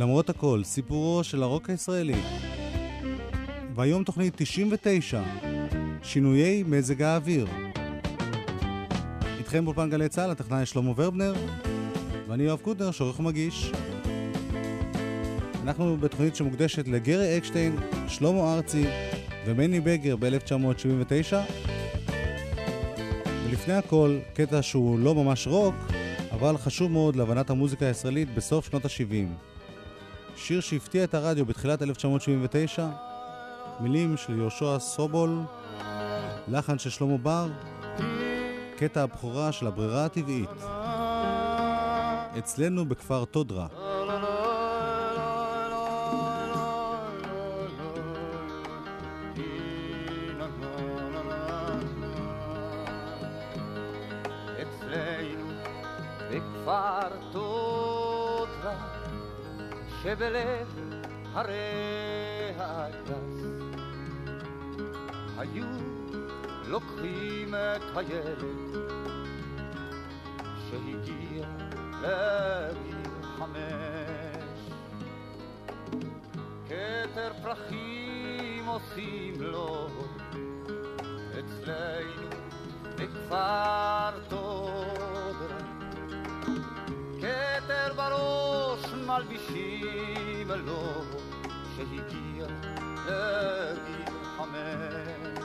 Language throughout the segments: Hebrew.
למרות הכל, סיפורו של הרוק הישראלי. והיום תוכנית 99, שינויי מזג האוויר. איתכם באולפן גלי צה"ל, הטכנאי שלמה ורבנר, ואני יואב קוטנר, שעורך ומגיש. אנחנו בתוכנית שמוקדשת לגרי אקשטיין, שלמה ארצי ומני בגר ב-1979. ולפני הכל, קטע שהוא לא ממש רוק, אבל חשוב מאוד להבנת המוזיקה הישראלית בסוף שנות ה-70. שיר שהפתיע את הרדיו בתחילת 1979, מילים של יהושע סובול, לחן של שלמה בר, קטע הבכורה של הברירה הטבעית. אצלנו בכפר תודרה. שבלב הרי הגס היו לוקחים את הילד שהגיע לגיל חמש כתר פרחים עושים לו אצלנו בכפר תודרה כתר בראש מלבישים לו שהגיע לגיל חמש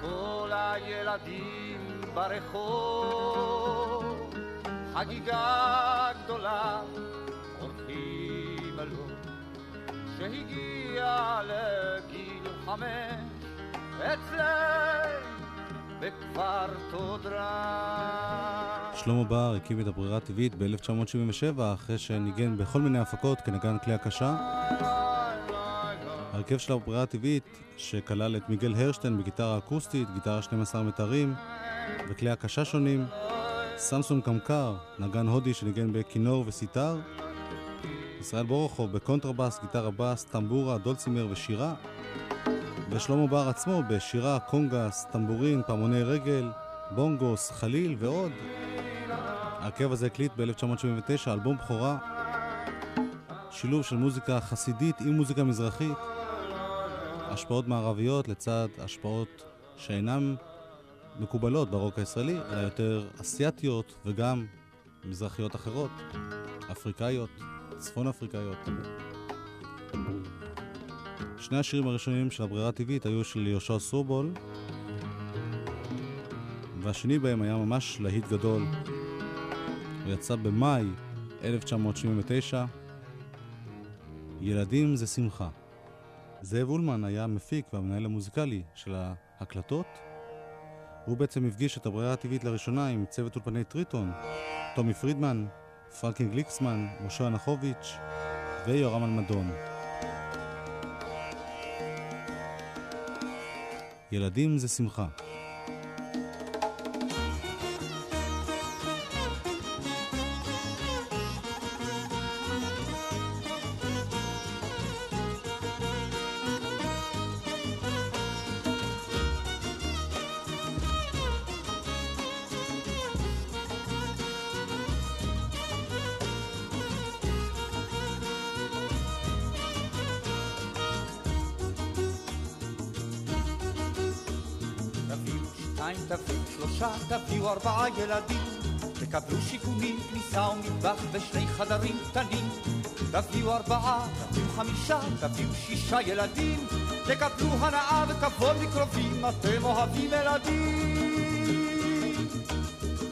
כל הילדים ברחוב חגיגה גדולה עורכים לו שהגיע לגיל חמש אצלנו בכפר תודרה. שלמה בר הקים את הברירה הטבעית ב-1977 אחרי שניגן בכל מיני הפקות כנגן כלי הקשה. ההרכב של הברירה הטבעית שכלל את מיגל הרשטיין בגיטרה אקוסטית, גיטרה 12 מיתרים וכלי הקשה שונים, סמסון קמקר, נגן הודי שניגן בכינור וסיטר, ישראל בורוכוב בקונטרבאס, גיטרה בס, טמבורה, דולצימר ושירה, ושלמה בר עצמו בשירה, קונגס, טמבורין, פעמוני רגל, בונגוס, חליל ועוד. ההרכב הזה הקליט ב-1979 אלבום בכורה, שילוב של מוזיקה חסידית עם מוזיקה מזרחית, השפעות מערביות לצד השפעות שאינן מקובלות ברוק הישראלי, אלא יותר אסיאתיות וגם מזרחיות אחרות, אפריקאיות, צפון אפריקאיות. שני השירים הראשונים של הברירה הטבעית היו של יהושע סובול, והשני בהם היה ממש להיט גדול. הוא יצא במאי 1979, ילדים זה שמחה. זאב אולמן היה המפיק והמנהל המוזיקלי של ההקלטות. הוא בעצם הפגיש את הברירה הטבעית לראשונה עם צוות אולפני טריטון, טומי פרידמן, פרנקין גליקסמן, משה אנחוביץ' ויורם אלמדון. ילדים זה שמחה. תביאו ארבעה ילדים, תקבלו שיכונים, כניסה ומטבח ושני חדרים קטנים. תביאו ארבעה, תביאו חמישה, תביאו שישה ילדים, תקבלו הנאה וכבוד מקרובים, אתם אוהבים ילדים.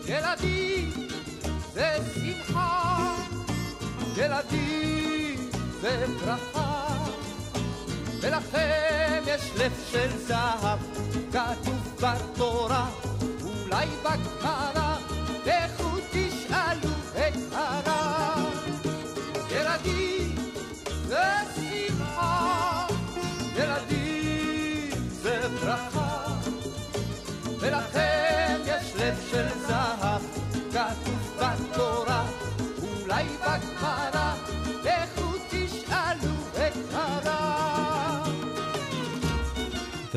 ילדים זה שמחה, ילדים זה ברכה, ולכם יש לב של זהב, כתוב בתורה. אולי בגמרא,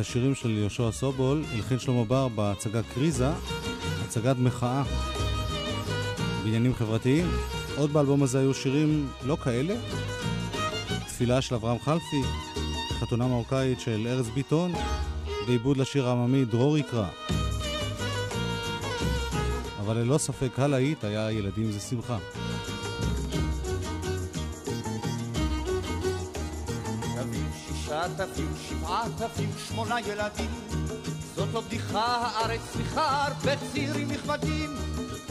השירים של יהושע סובול הלחין שלמה בר בהצגה קריזה, הצגת מחאה בעניינים חברתיים. עוד באלבום הזה היו שירים לא כאלה. תפילה של אברהם חלפי, חתונה מרוקאית של ארז ביטון, ועיבוד לשיר העממי דרור יקרא. אבל ללא ספק הלהיט היה ילדים זה שמחה. תביאו שבעה, תביאו שמונה ילדים. זאת לא בדיחה, הארץ צריכה הרבה צעירים נכבדים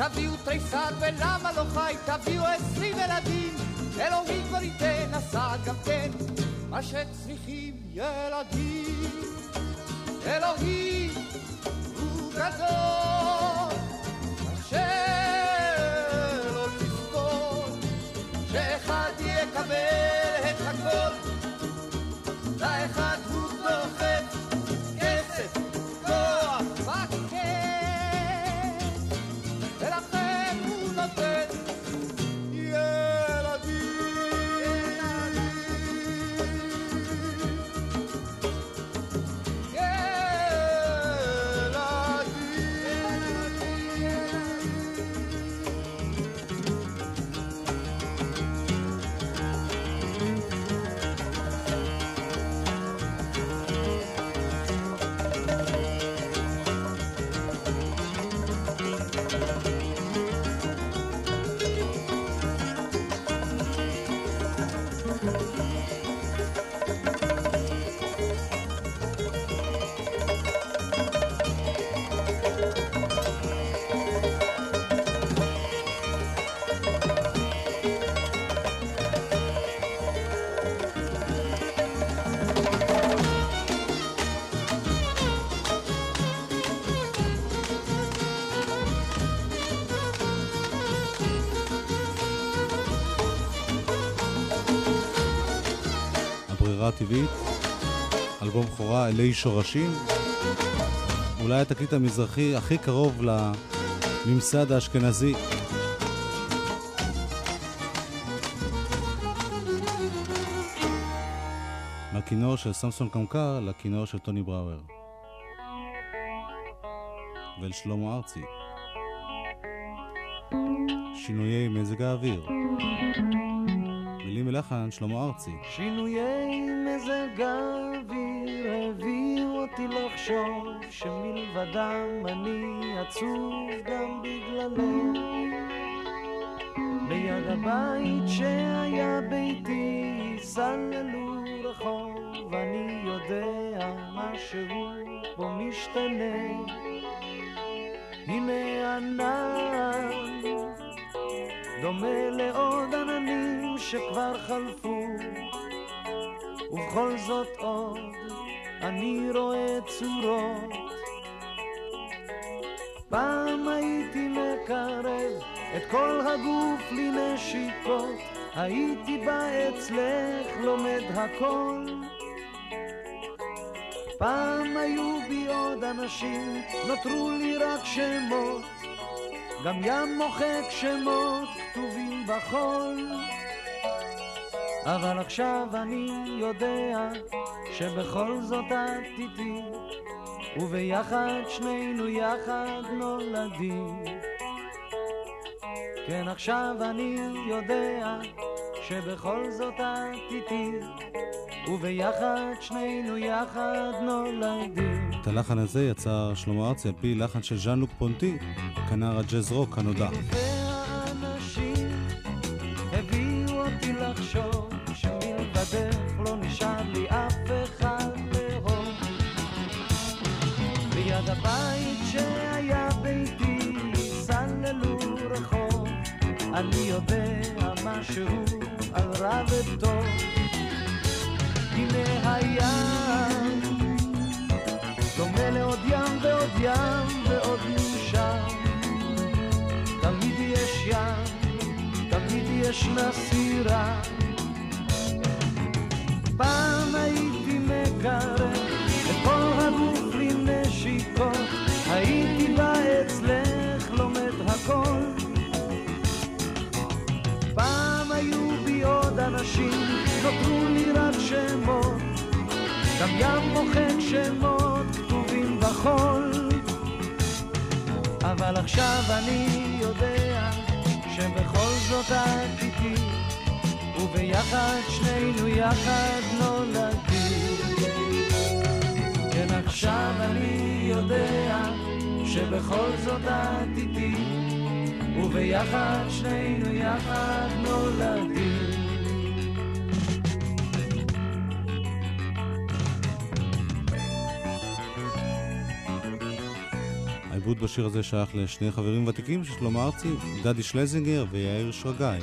תביאו תריסר ולמה לא חי, תביאו עשרים ילדים. אלוהים כבר ייתן, הסעד גם תן מה שצריכים ילדים. אלוהים הטבעית, אלבום בכורה אלי שורשים, אולי התקליט המזרחי הכי קרוב לממסד האשכנזי. מהכינור של סמסון קמקר לכינור של טוני בראואר. ואל שלמה ארצי. שינויי מזג האוויר. ולחן שלמה ארצי. שינויי מזג האוויר הביאו אותי לחשוב שמלבדם אני עצוב גם בגללך. ליד הבית שהיה ביתי סללו רחוב, אני יודע משהו פה משתנה. הנה ענן דומה לעוד עננים שכבר חלפו, ובכל זאת עוד אני רואה צורות. פעם הייתי מקרב את כל הגוף לנשיקות, הייתי בא אצלך לומד הכל. פעם היו בי עוד אנשים, נותרו לי רק שמות, גם ים מוחק שמות כתובים בחול. אבל עכשיו אני יודע שבכל זאת את איתי, וביחד שנינו יחד נולדים. כן, עכשיו אני יודע שבכל זאת את איתי, וביחד שנינו יחד נולדים. את הלחן הזה יצר שלמה ארצי על פי לחן של ז'אן לוק פונטי, כנר הג'אז רוק הנודע. לא הבית שהיה ביתי סללו רחוב, אני יודע משהו על רע וטוב. הנה הים דומה לעוד ים ועוד ים ועוד נמשך. תמיד יש ים, תמיד ישנה סירה. גם ים מוחק שמות כתובים בחול. אבל עכשיו אני יודע שבכל זאת את איתי, וביחד שנינו יחד נולדים. כן עכשיו אני יודע שבכל זאת את איתי, וביחד שנינו יחד נולדים. העיבוד בשיר הזה שייך לשני חברים ותיקים של שלמה ארצי, דדי שלזינגר ויאיר שרגאי.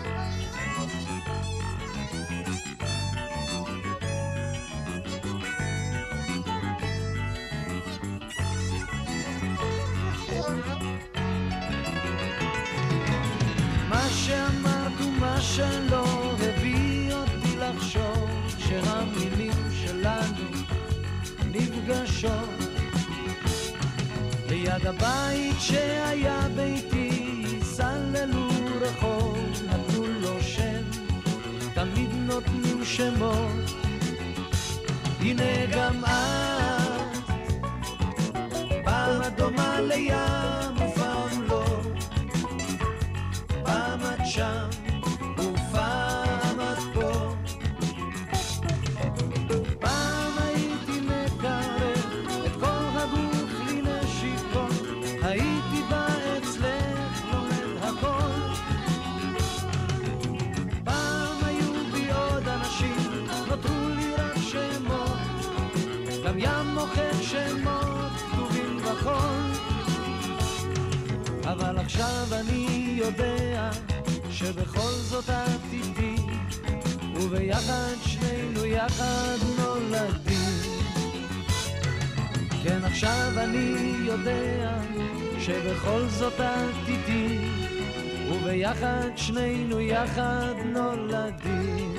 יודע שבכל זאת את איתי, וביחד שנינו יחד נולדים. כן, עכשיו אני יודע שבכל זאת את איתי, וביחד שנינו יחד נולדים.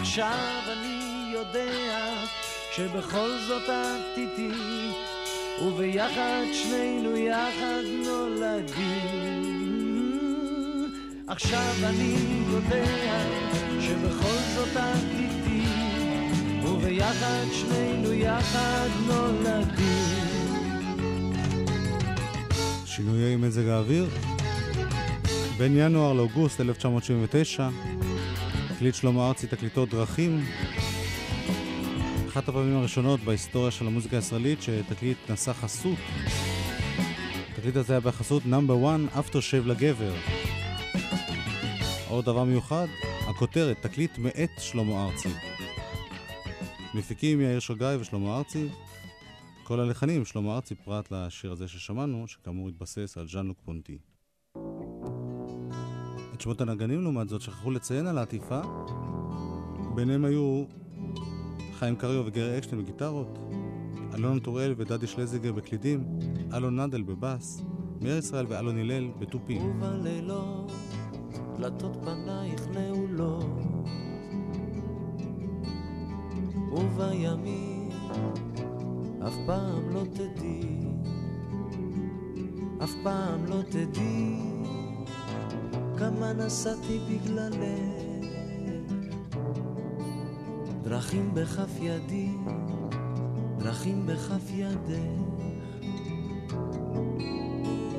עכשיו אני יודע שבכל זאת את איתי, וביחד שנינו יחד נולדים. עכשיו אני יודע שבכל זאת את וביחד שנינו יחד נולדים. שינויי מזג האוויר בין ינואר לאוגוסט 1979 הקליט שלמה ארצי תקליטות דרכים אחת הפעמים הראשונות בהיסטוריה של המוזיקה הישראלית שתקליט נשא חסות. התקליט הזה היה בחסות נאמבר 1 אפטר שב לגבר. עוד דבר מיוחד, הכותרת, תקליט מאת שלמה ארצי. מפיקים יאיר שרגאי ושלמה ארצי. כל הלחנים שלמה ארצי פרט לשיר הזה ששמענו, שכאמור התבסס על ז'אן לוק פונטי. את שמות הנגנים לעומת זאת שכחו לציין על העטיפה. ביניהם היו חיים קריו וגרי אקשטיין בגיטרות, אלון טוראל ודדי שלזיגר בקלידים, אלון נדל בבאס, מאיר ישראל ואלון הלל בתופים. ובלילות דלתות פנייך נעולות, ובימים אף פעם לא תדעי, אף פעם לא תדעי כמה נסעתי בגללך. דרכים בכף ידי, דרכים בכף ידך.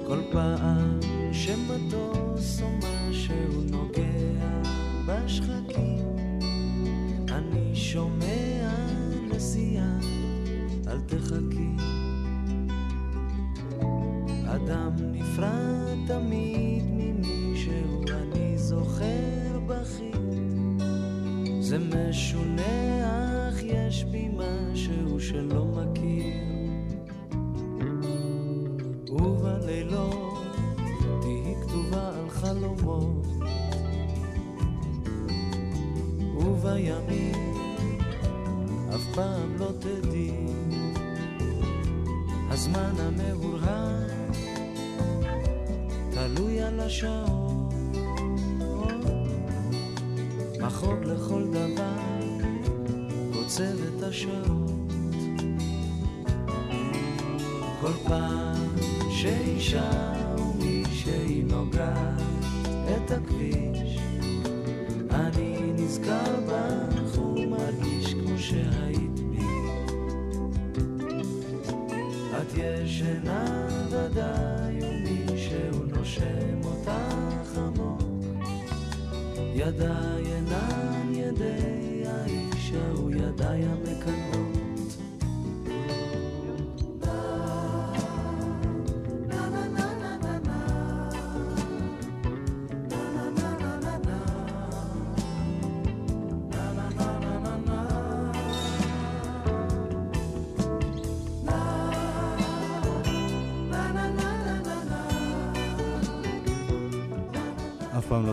כל פעם שמטוס או משהו נוגע בשחקים, אני שומע נסיעה, אל תחכי. השעון. החוק לכל דבר קוצר את השעות. כל פעם שאישה ומישהי נוגעת את הכביש,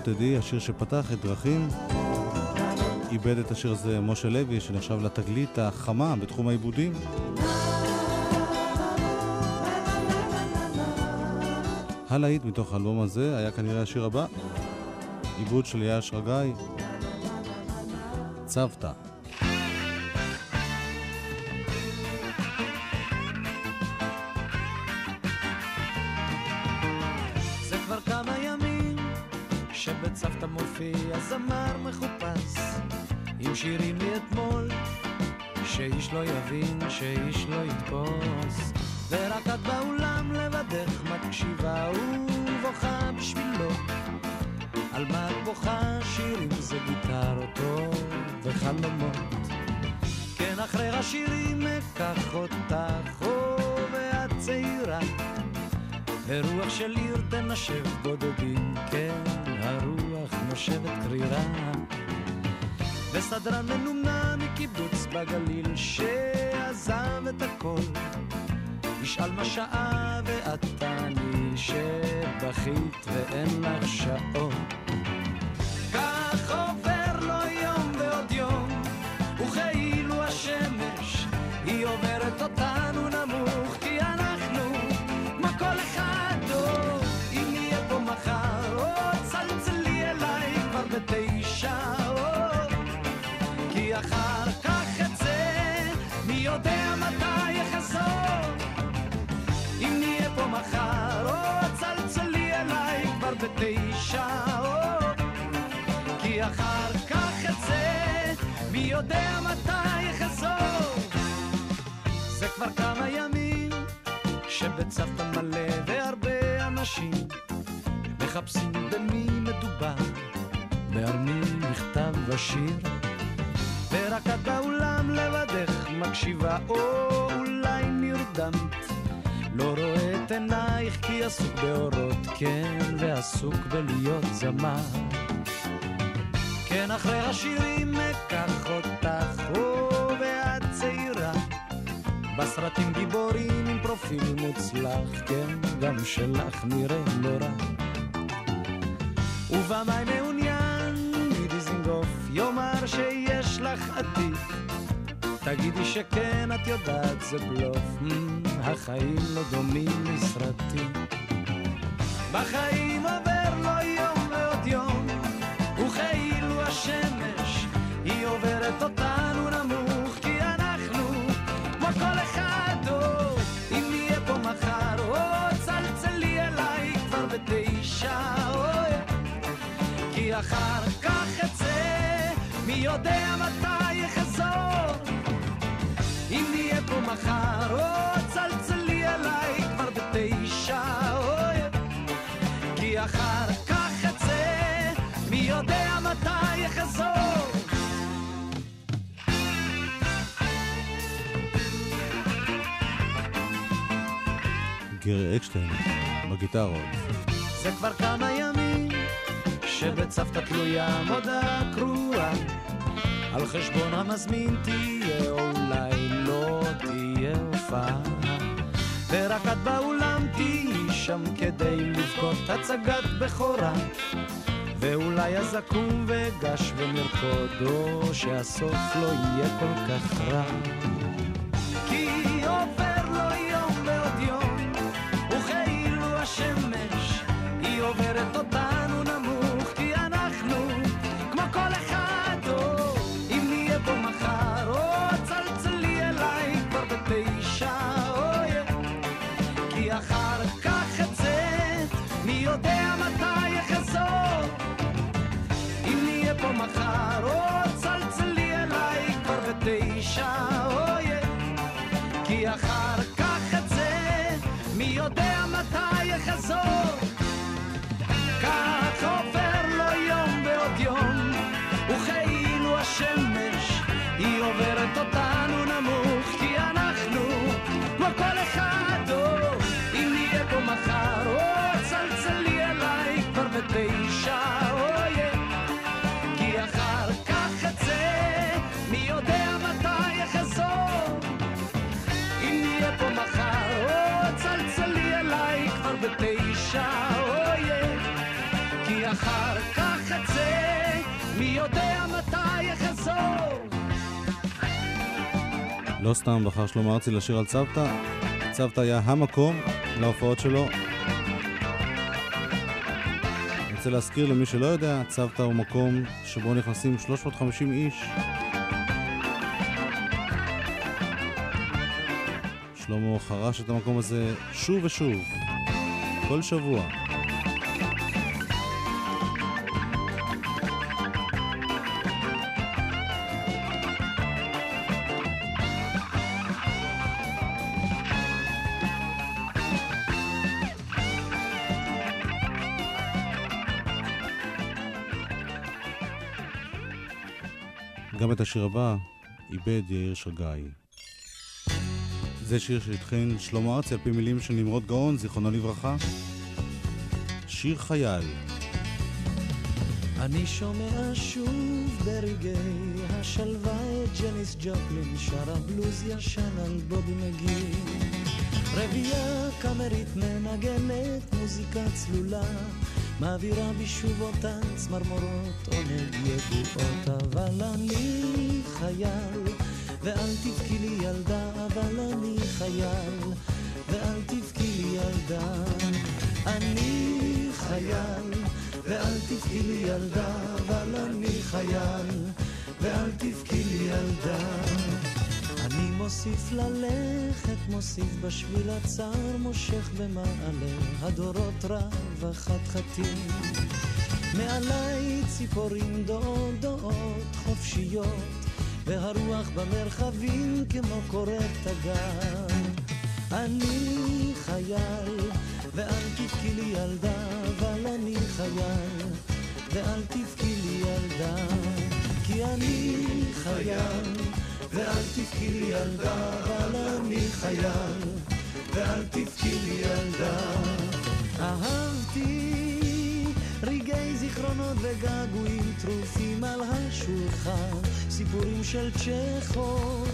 תדעי, השיר שפתח את דרכים. איבד את השיר הזה משה לוי, שנחשב לתגלית החמה בתחום העיבודים. הלהיט מתוך האלבום הזה היה כנראה השיר הבא, עיבוד של יאש רגאי, צוותא. תנשב בודדים כן הרוח נושבת קרירה. וסדרן מנומנם מקיבוץ בגליל שעזב את הכל. ישאל מה שעה ואת תעני שבכית ואין לך שעון בתשע כי אחר כך זה מי יודע מתי אחזור זה כבר כמה ימים שבצוותא מלא והרבה אנשים מחפשים במי מדובר, ועל מי נכתב השיר. ורק את באולם לבדך מקשיבה, או אולי נרדמת. לא רואה את עינייך כי עסוק באורות, כן, ועסוק בלהיות זמר. כן, אחרי השירים אקח אותך, או ואת צעירה. בסרטים גיבורים עם פרופיל מוצלח, כן, גם שלך נראה לא רע. ובמאי מעוניין מדיזינגוף יאמר שיש לך עתיד. תגידי שכן, את יודעת זה בלוף, mm, החיים לא דומים לסרטים. בחיים עובר לו יום ועוד יום, וכאילו השמש היא עוברת אותנו נמוך, כי אנחנו כמו כל אחד טוב, אם נהיה פה מחר, או צלצלי אליי כבר בתשע, אוי, כי אחר כך אצא, מי יודע מתי מחר, או צלצלי אליי כבר בתשע, אוי, כי אחר כך אצא, מי יודע מתי אחזור. גרי אקשטיין, בגיטרות. זה כבר כמה ימים שבצוותא תלויה מודעה קרואה על חשבון המזמין תהיה או אולי לא תהיה הופעה. ורק את באולם תהיי שם כדי לבכות הצגת בכורה. ואולי אז אקום ואגש ונרקוד או שהסוף לא יהיה כל כך רע לא סתם בחר שלמה ארצי לשיר על צוותא, צוותא היה המקום להופעות שלו. אני רוצה להזכיר למי שלא יודע, צוותא הוא מקום שבו נכנסים 350 איש. שלמה חרש את המקום הזה שוב ושוב, כל שבוע. גם את השיר הבא איבד יאיר שגיא. זה שיר שהתחיל שלמה ארצי על פי מילים של נמרוד גאון, זיכרונו לברכה. שיר חייל. אני שומע שוב ברגעי השלווה את ג'ניס ג'ופלין שרה בלוז ישן על בובי מגי רבייה קאמרית מנגנת מוזיקה צלולה מעבירה בי שוב אותן צמרמורות עונג ידועות אבל אני חייל. ואל תבכי לי ילדה אבל אני חייל. ואל תבכי לי ילדה אני חייל. ואל תבכי לי ילדה אבל אני חייל. ואל תבכי לי ילדה אני מוסיף ללכת, מוסיף בשביל הצר, מושך במעלה הדורות רב החתחתים. מעליי ציפורים דודות חופשיות, והרוח במרחבים כמו קורת תגר. אני חייל, ואל תבכי לי ילדה, אבל אני חייל, ואל תבכי לי ילדה, כי אני חייל. ואל תבכי לי ילדה, אבל אני חייל, ואל תבכי לי ילדה. אהבתי רגעי זיכרונות וגעגועים טרופים על השולחן, סיפורים של צ'כוב,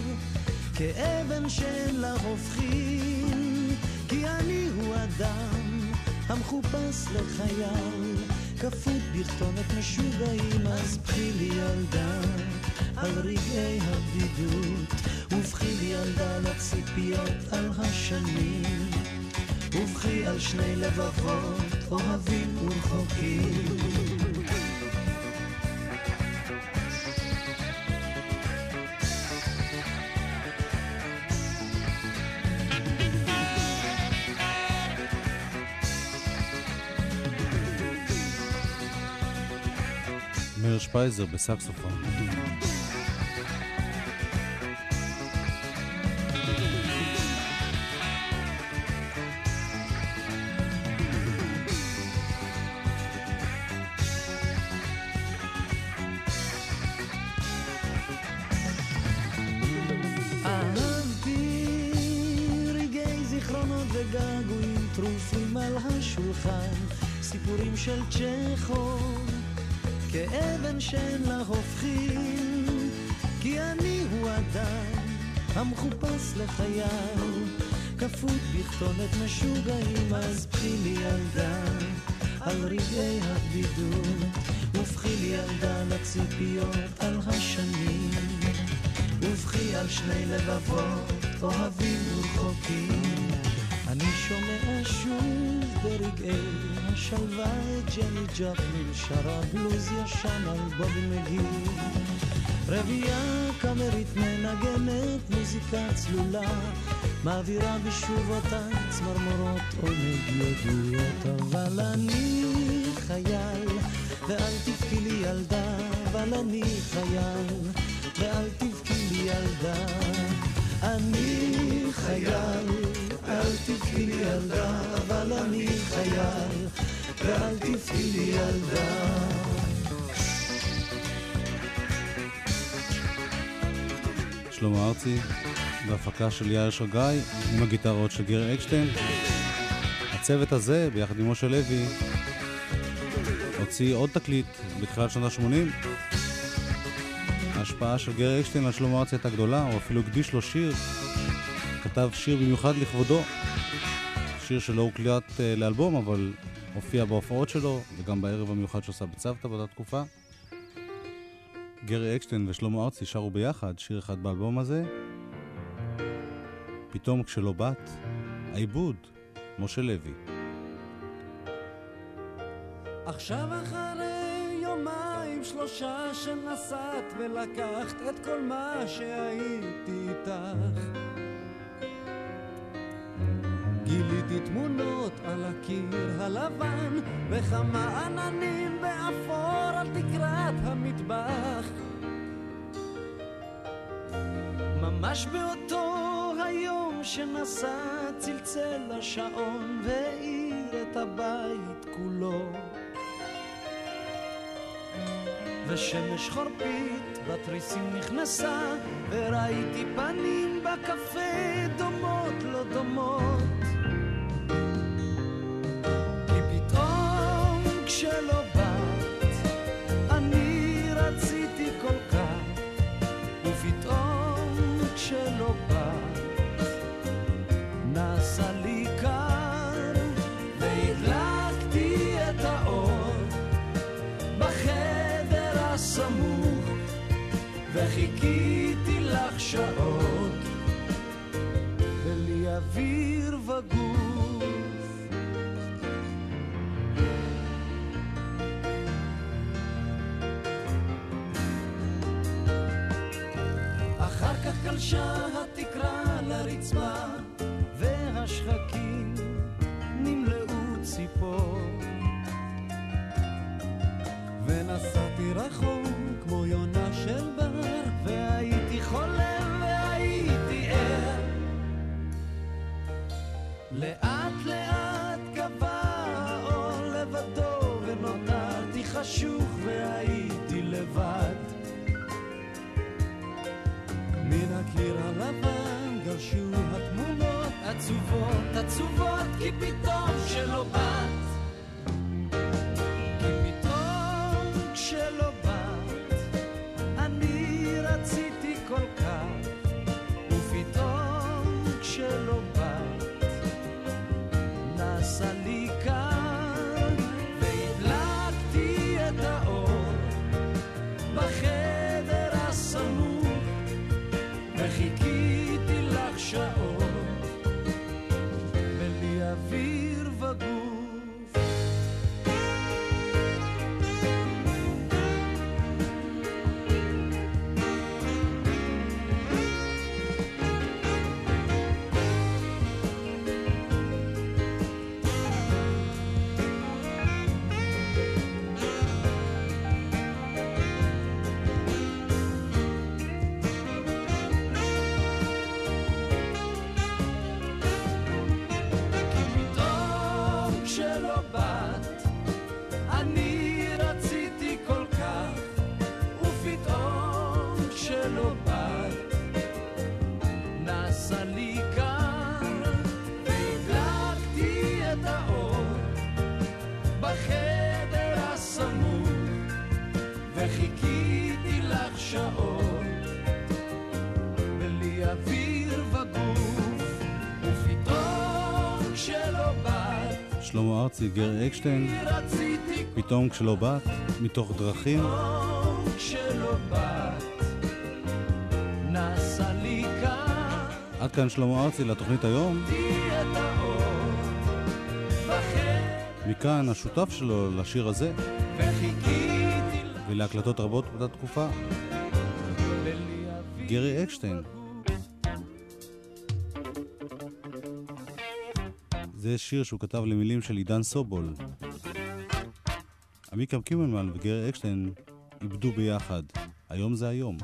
כאבן שאין לה הופכין, כי אני הוא אדם המחופש לחייל, כפות בכתונת משוגעים, אז בכי לי ילדה. על רגעי הבדידות, ובכי לי ילדה לציפיות על השנים, ובכי על שני לבבות אוהבים ורחוקים. שפייזר בסקסופון. לחייל, כפות בכתונת משוגעים, אז פחי לי ילדה על רגעי הבדידות, ובכי לי ילדה לציפיות על השנים, ובכי על שני לבבות אוהבים ורחוקים. אני שומע שוב ברגעי השלווה את ג'ני ג'פלין שרה בלוז ישן על בובי מגיב. רבייה קאמרית מנגנת מוזיקה צלולה, מעבירה בשוב אותן צמרמורות עונג ידועות. אבל אני חייל, ואל תבכי לי ילדה, אבל אני חייל, ואל תבכי לי ילדה. אני חייל, אל תבכי לי ילדה, אבל אני חייל, ואל תבכי לי ילדה. שלמה ארצי, בהפקה של יאיר שרגאי, עם הגיטרות של גרי אקשטיין. הצוות הזה, ביחד עם משה לוי, הוציא עוד תקליט בתחילת שנות ה-80. ההשפעה של גרי אקשטיין על שלמה ארצי הייתה גדולה, הוא אפילו הקדיש לו שיר. כתב שיר במיוחד לכבודו. שיר שלא הוקלט uh, לאלבום, אבל הופיע בהופעות שלו, וגם בערב המיוחד שעושה בצוותא באותה תקופה. גרי אקשטיין ושלמה ארצי שרו ביחד שיר אחד באלבום הזה. פתאום כשלא באת, העיבוד, משה לוי. עכשיו אחרי יומיים שלושה שנסעת ולקחת את כל מה שהייתי איתך גיליתי תמונות על הקיר הלבן וכמה עננים באפור על תקרת המטבח. ממש באותו היום שנסע צלצל השעון והאיר את הבית כולו. ושמש חורפית בתריסים נכנסה וראיתי פנים בקפה דומות לא דומות גלשה התקרה לרצפה, והשחקים נמלאו ציפור. שלמה ארצי, גרי אקשטיין, פתאום כשלא באת, מתוך דרכים. עד כאן שלמה ארצי לתוכנית היום. מכאן השותף שלו לשיר הזה, ולהקלטות רבות באותה תקופה, גרי אקשטיין. זה שיר שהוא כתב למילים של עידן סובול. עמיקם קימלמן וגרי אקשטיין איבדו ביחד. היום זה היום.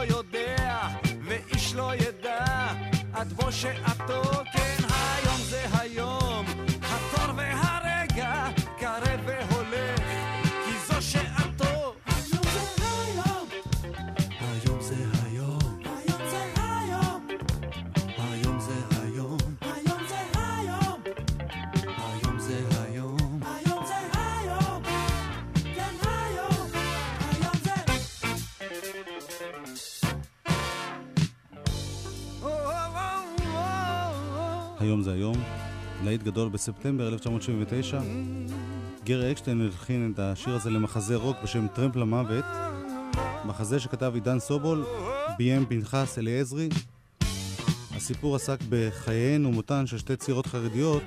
לא יודע ואיש לא ידע עד בוא שעתו כן להיט גדול בספטמבר 1979. גרי אקשטיין הלחין את השיר הזה למחזה רוק בשם טרמפ למוות, מחזה שכתב עידן סובול, ביים פנחס אליעזרי. הסיפור עסק בחייהן ומותן של שתי צעירות חרדיות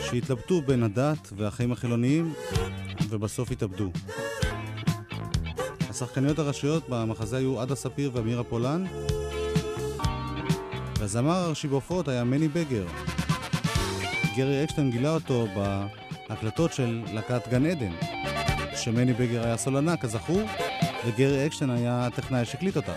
שהתלבטו בין הדת והחיים החילוניים ובסוף התאבדו. השחקניות הראשיות במחזה היו עדה ספיר ואמירה פולן, והזמר הראשי בהופעות היה מני בגר. גרי אקשטיין גילה אותו בהקלטות של להקת גן עדן, שמני בגר היה סולנה, כזכור, וגרי אקשטיין היה הטכנאי שהקליט אותה.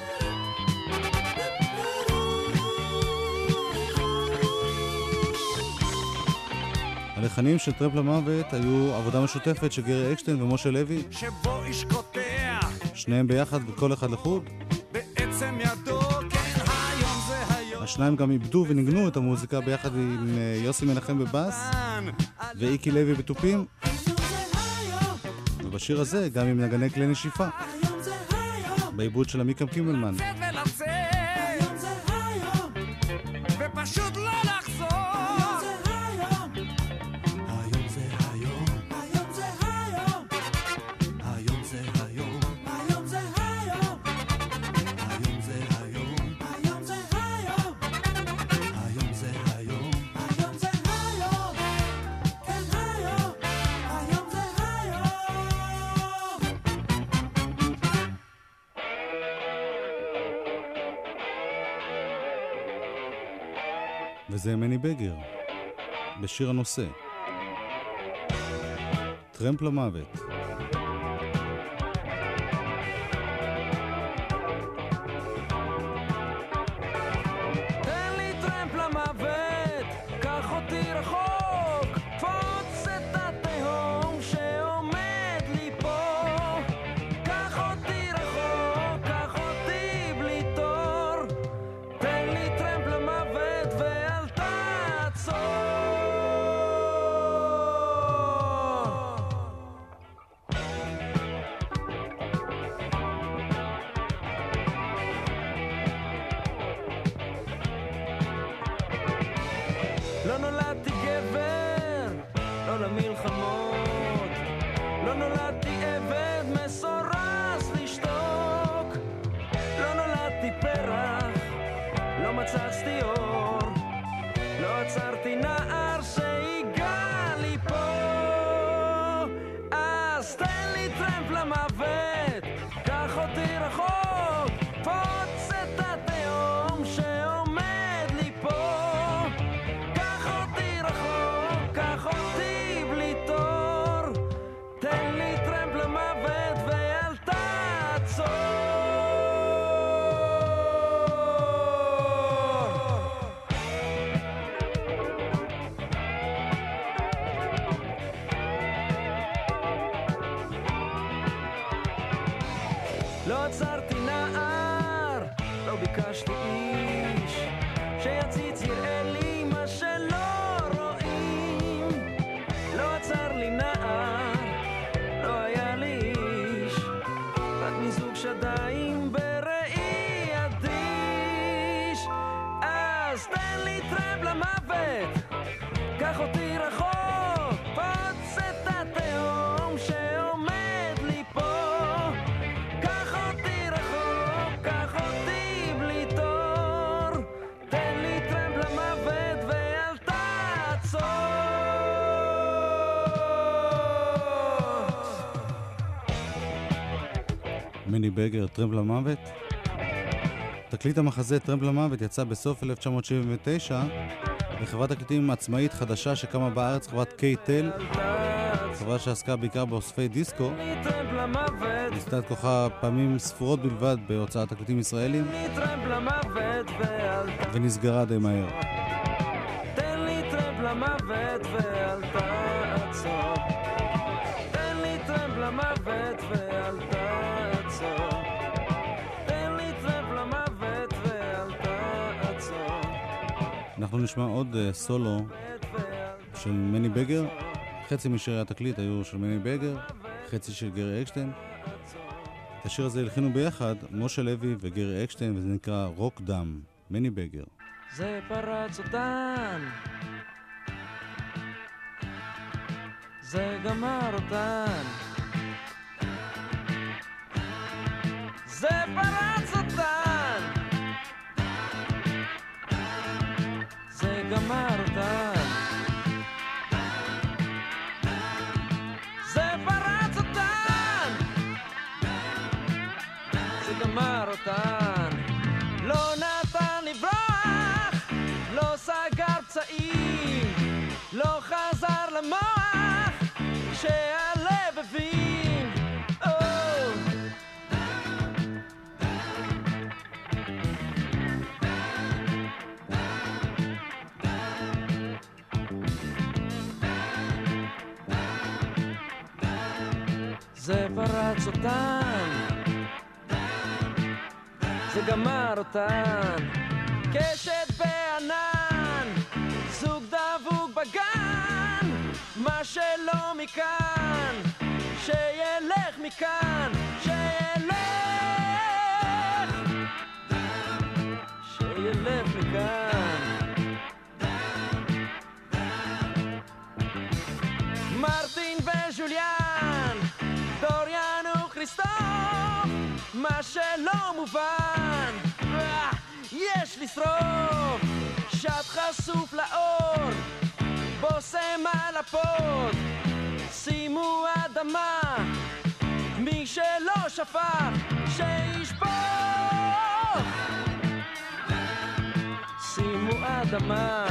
הלחנים של טרמפ למוות היו עבודה משותפת של גרי אקשטיין ומשה לוי, שבו איש קוטע שניהם ביחד וכל אחד לחוד. בעצם ידו השניים גם איבדו וניגנו את המוזיקה ביחד עם אה, יוסי מנחם בבאס ואיקי לוי בתופים, ובשיר הזה גם עם נגני כלי נשיפה, בעיבוד של עמיקם קימלמן. וזה מני בגר, בשיר הנושא. טרמפ למוות. thoughts are מני בגר, טרמפ למוות. תקליט המחזה טרמפ למוות יצא בסוף 1979 בחברת תקליטים עצמאית חדשה שקמה בארץ, חברת קיי-טל, חברה שעסקה בעיקר באוספי דיסקו. ניסתה את כוחה פעמים ספורות בלבד בהוצאת תקליטים ישראלים ונסגרה די מהר. אנחנו נשמע עוד uh, סולו של מני בגר חצי משירי התקליט היו של מני בגר, חצי של גרי אקשטיין. את השיר הזה הלחינו ביחד משה לוי וגרי אקשטיין, וזה נקרא רוק דם, מני בגר. זה פרץ אותן, זה גמר אותן. זה פרץ אותן, זה גמר אותן. גמר אותן. פרץ אותן זה גמר אותן. קשת בענן, זוג דבוק בגן, מה שלא מכאן, שילך מכאן, שילך, שילך מכאן. מרטין וז'וליאן, שלא מובן, יש לשרוף, שד חשוף לאור, בושם על הפוד, שימו אדמה, מי שלא שפך, שישפוך. שימו אדמה,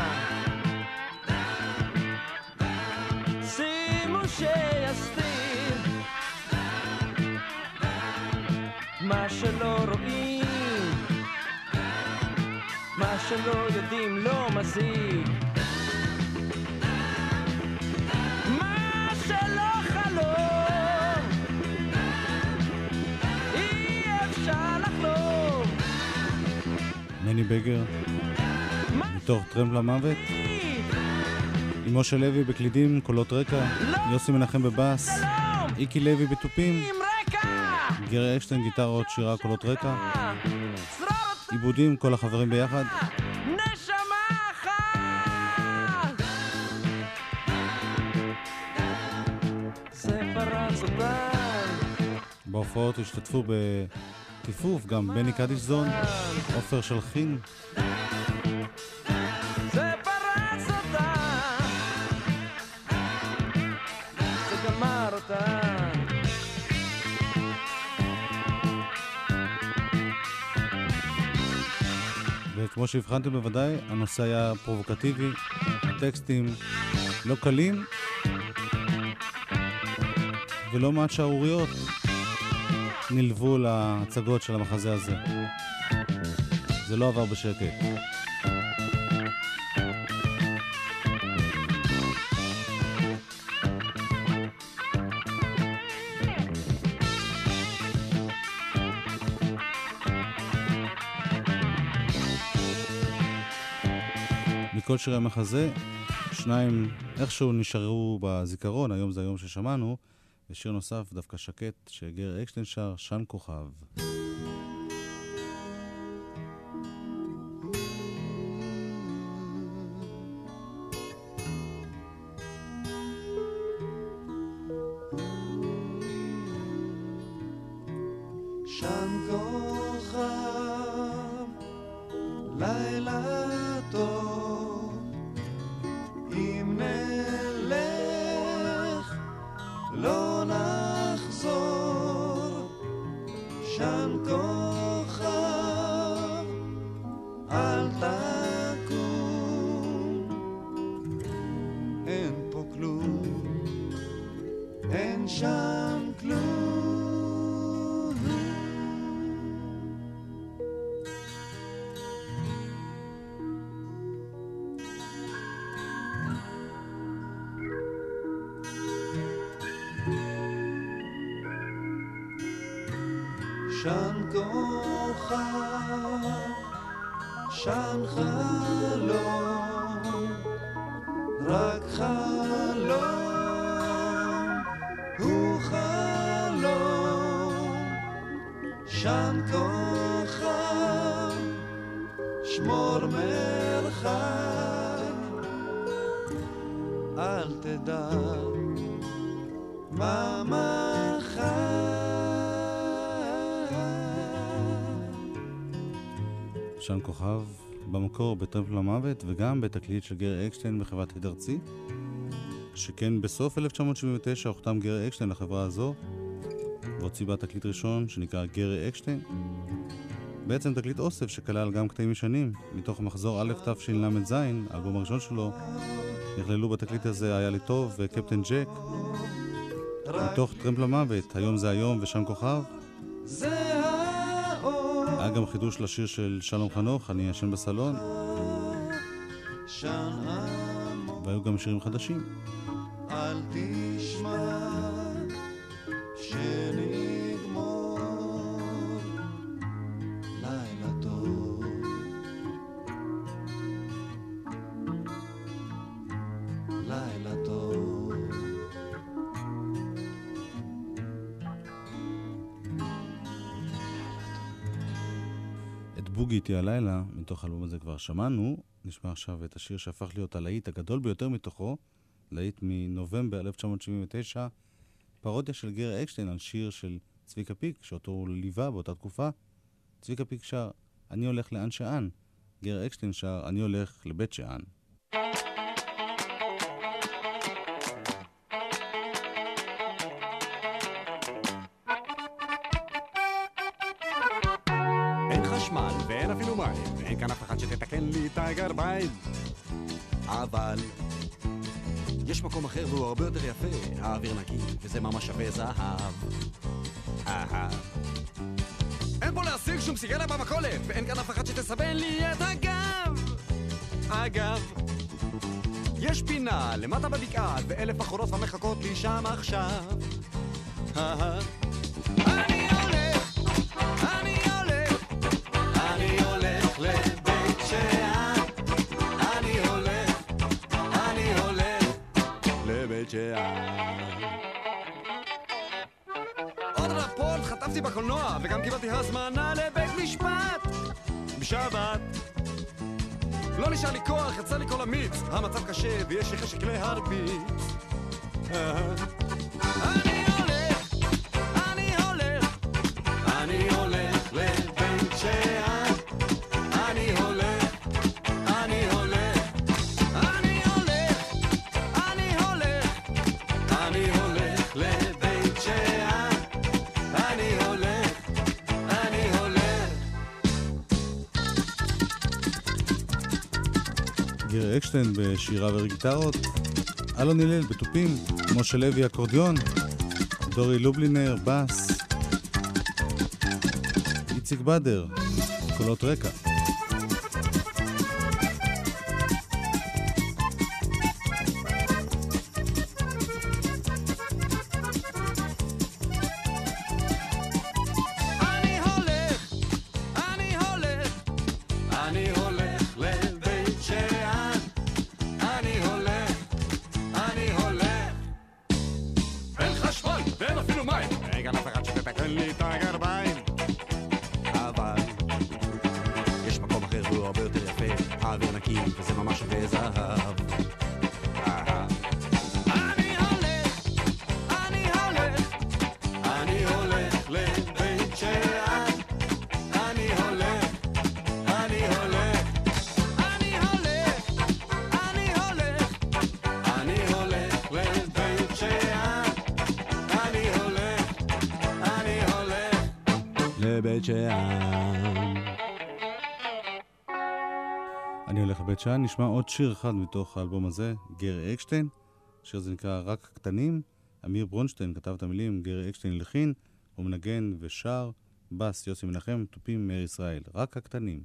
מה שלא רואים, מה שלא יודעים לא מזיק. מה שלא חלום, אי אפשר לחלום. מני בגר, מתוך טרמפ למוות. עם משה לוי בקלידים, קולות רקע, יוסי מנחם בבאס, איקי לוי בתופים, גרי אקשטיין גיטרות, שירה, קולות רקע, עיבודים, כל החברים ביחד. בהופעות השתתפו בטיפוף גם בני קדישזון, עופר שלחין. וכמו שהבחנתם בוודאי, הנושא היה פרובוקטיבי, הטקסטים לא קלים, ולא מעט שערוריות נלוו להצגות של המחזה הזה. זה לא עבר בשקט. מכל שירי המחזה, שניים איכשהו נשארו בזיכרון, היום זה היום ששמענו, ושיר נוסף, דווקא שקט, שגר אקשטיין שר, שן כוכב. לא נחזור, שם כל... כוכב במקור בטרמפ למוות וגם בתקליט של גרי אקשטיין בחברת הד ארצי שכן בסוף 1979 הוחתם גרי אקשטיין לחברה הזו והוציא בה תקליט ראשון שנקרא גרי אקשטיין. בעצם תקליט אוסף שכלל גם קטעים ישנים מתוך מחזור א' תשל"ז, האלבום הראשון שלו נכללו בתקליט הזה היה לי טוב וקפטן ג'ק. מתוך טרמפ למוות, היום זה היום ושם כוכב. היה גם חידוש לשיר של שלום חנוך, אני ישן בסלון והיו גם שירים חדשים. אל תשמע בוגי איתי הלילה, מתוך האלבום הזה כבר שמענו, נשמע עכשיו את השיר שהפך להיות הלהיט הגדול ביותר מתוכו, להיט מנובמבר 1979, פרודיה של גר אקשטיין על שיר של צביקה פיק, שאותו הוא ליווה באותה תקופה. צביקה פיק שר "אני הולך לאן שאן", גר אקשטיין שר "אני הולך לבית שאן". כאן הגרביים. אבל יש מקום אחר והוא הרבה יותר יפה, האוויר נקי, וזה ממש שווה זהב. אין פה להשיג שום סיגריה במכולת, ואין כאן אף אחד שתסבן לי את הגב. אגב, יש פינה למטה בבקעה, ואלף בחורות המחכות לי שם עכשיו. בקולנוע, וגם קיבלתי הזמנה לבית משפט בשבת. לא נשאר לי כוח, יצא לי כל המיץ, המצב קשה ויש לי חשק להרביץ. אני אקשטיין בשירה וגיטרות, אלון הלל בתופים, משה לוי אקורדיון, דורי לובלינר בס, איציק בדר, קולות רקע. שעה נשמע עוד שיר אחד מתוך האלבום הזה, גרי אקשטיין. השיר הזה נקרא רק קטנים. אמיר ברונשטיין כתב את המילים, גרי אקשטיין לחין, הוא מנגן ושר, בס יוסי מנחם, תופים מאיר ישראל. רק הקטנים.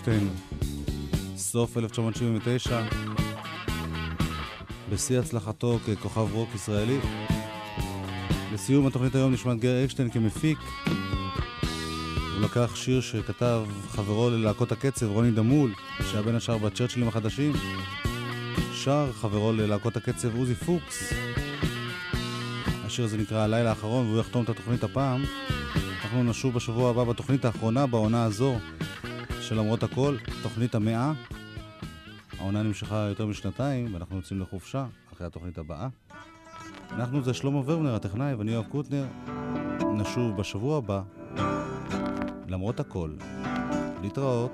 אקשטיין, סוף 1979, בשיא הצלחתו ככוכב רוק ישראלי. לסיום התוכנית היום נשמע את גרי אקשטיין כמפיק. הוא לקח שיר שכתב חברו ללהקות הקצב, רוני דמול, שהיה בין השאר בצ'רצ'ילים החדשים. שר חברו ללהקות הקצב עוזי פוקס. השיר הזה נקרא הלילה האחרון והוא יחתום את התוכנית הפעם. אנחנו נשוב בשבוע הבא בתוכנית האחרונה בעונה הזו שלמרות הכל, תוכנית המאה. העונה נמשכה יותר משנתיים ואנחנו יוצאים לחופשה אחרי התוכנית הבאה. אנחנו זה שלמה ורנר הטכנאי ואני יואב קוטנר. נשוב בשבוע הבא, למרות הכל. להתראות.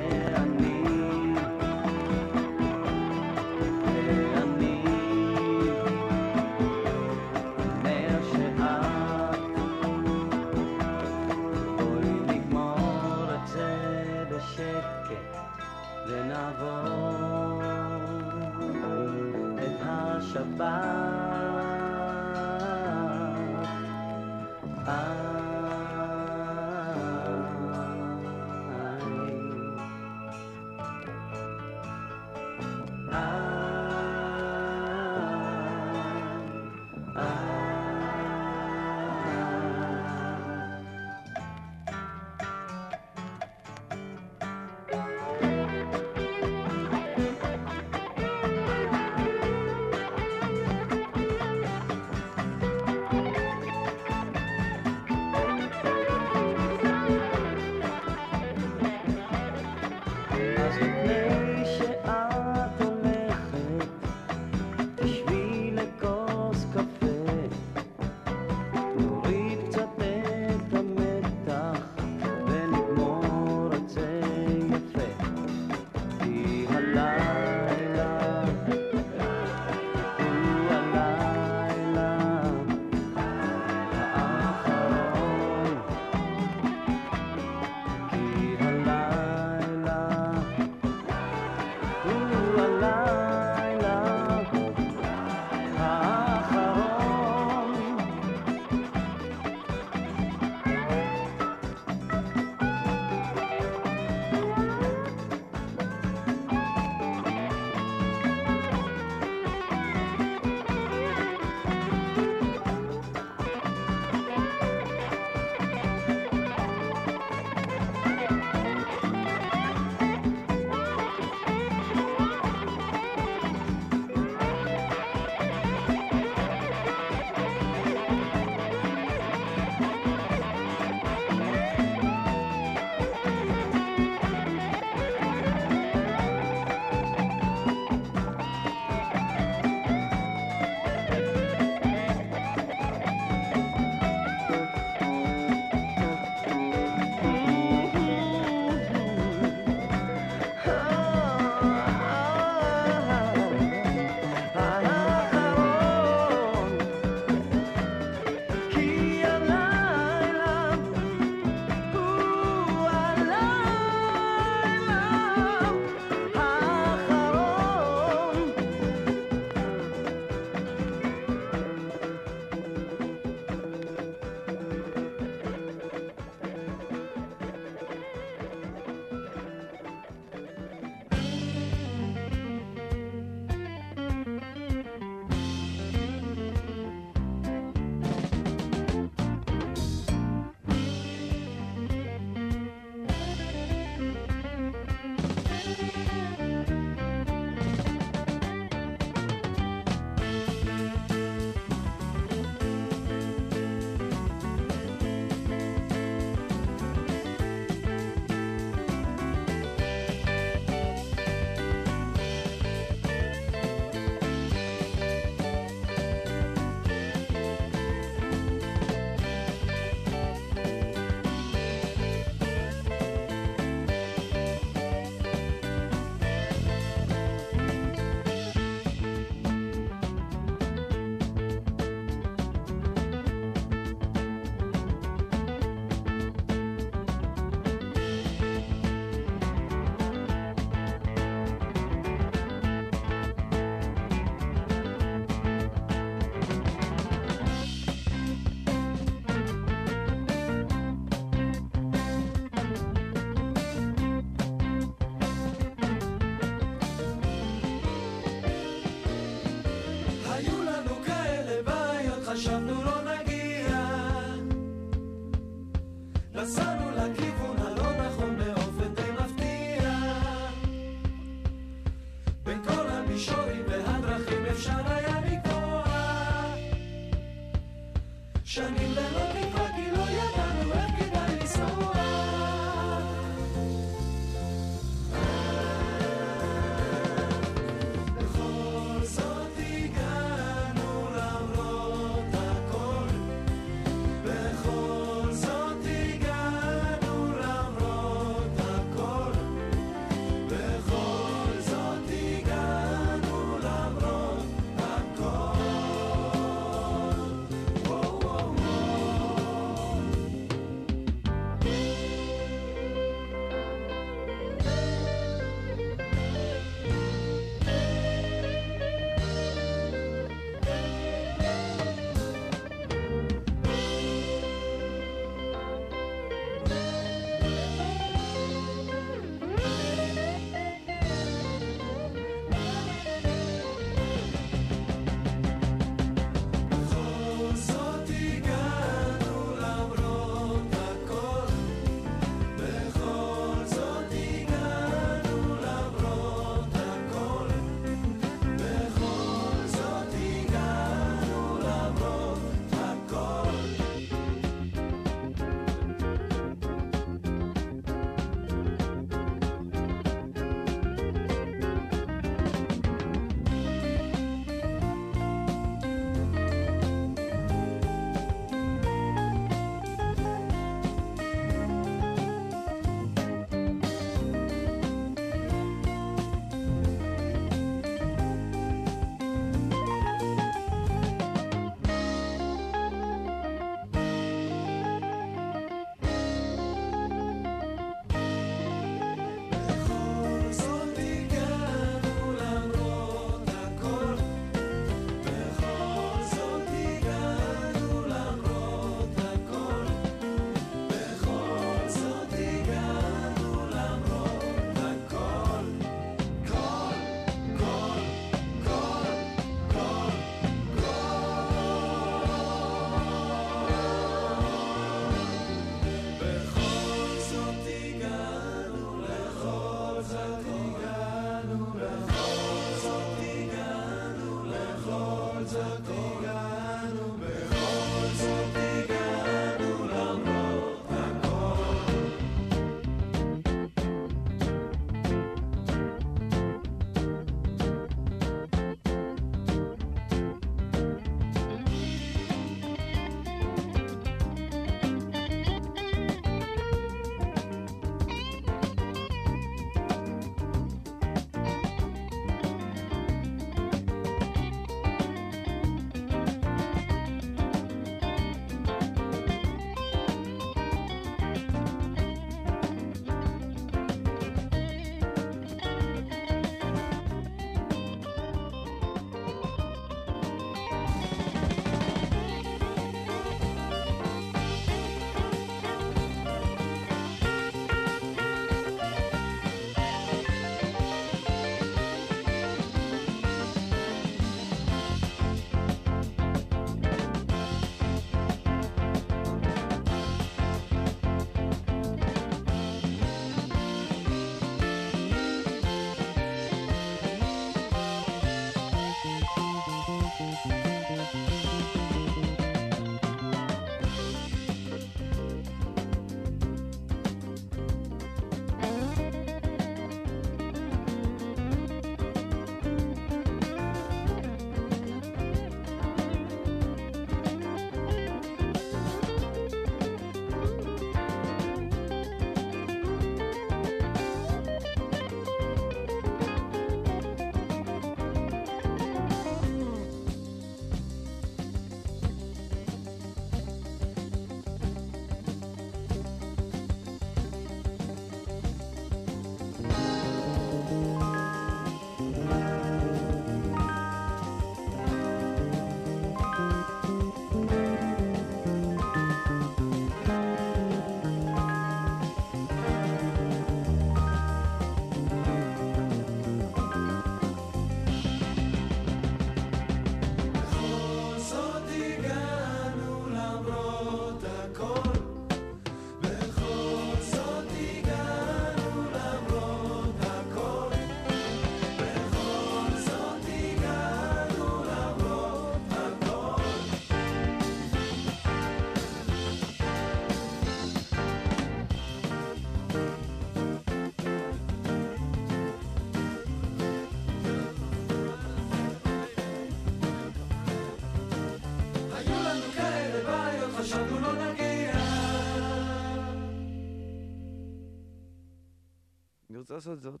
רוצה לעשות את זה עוד פעם.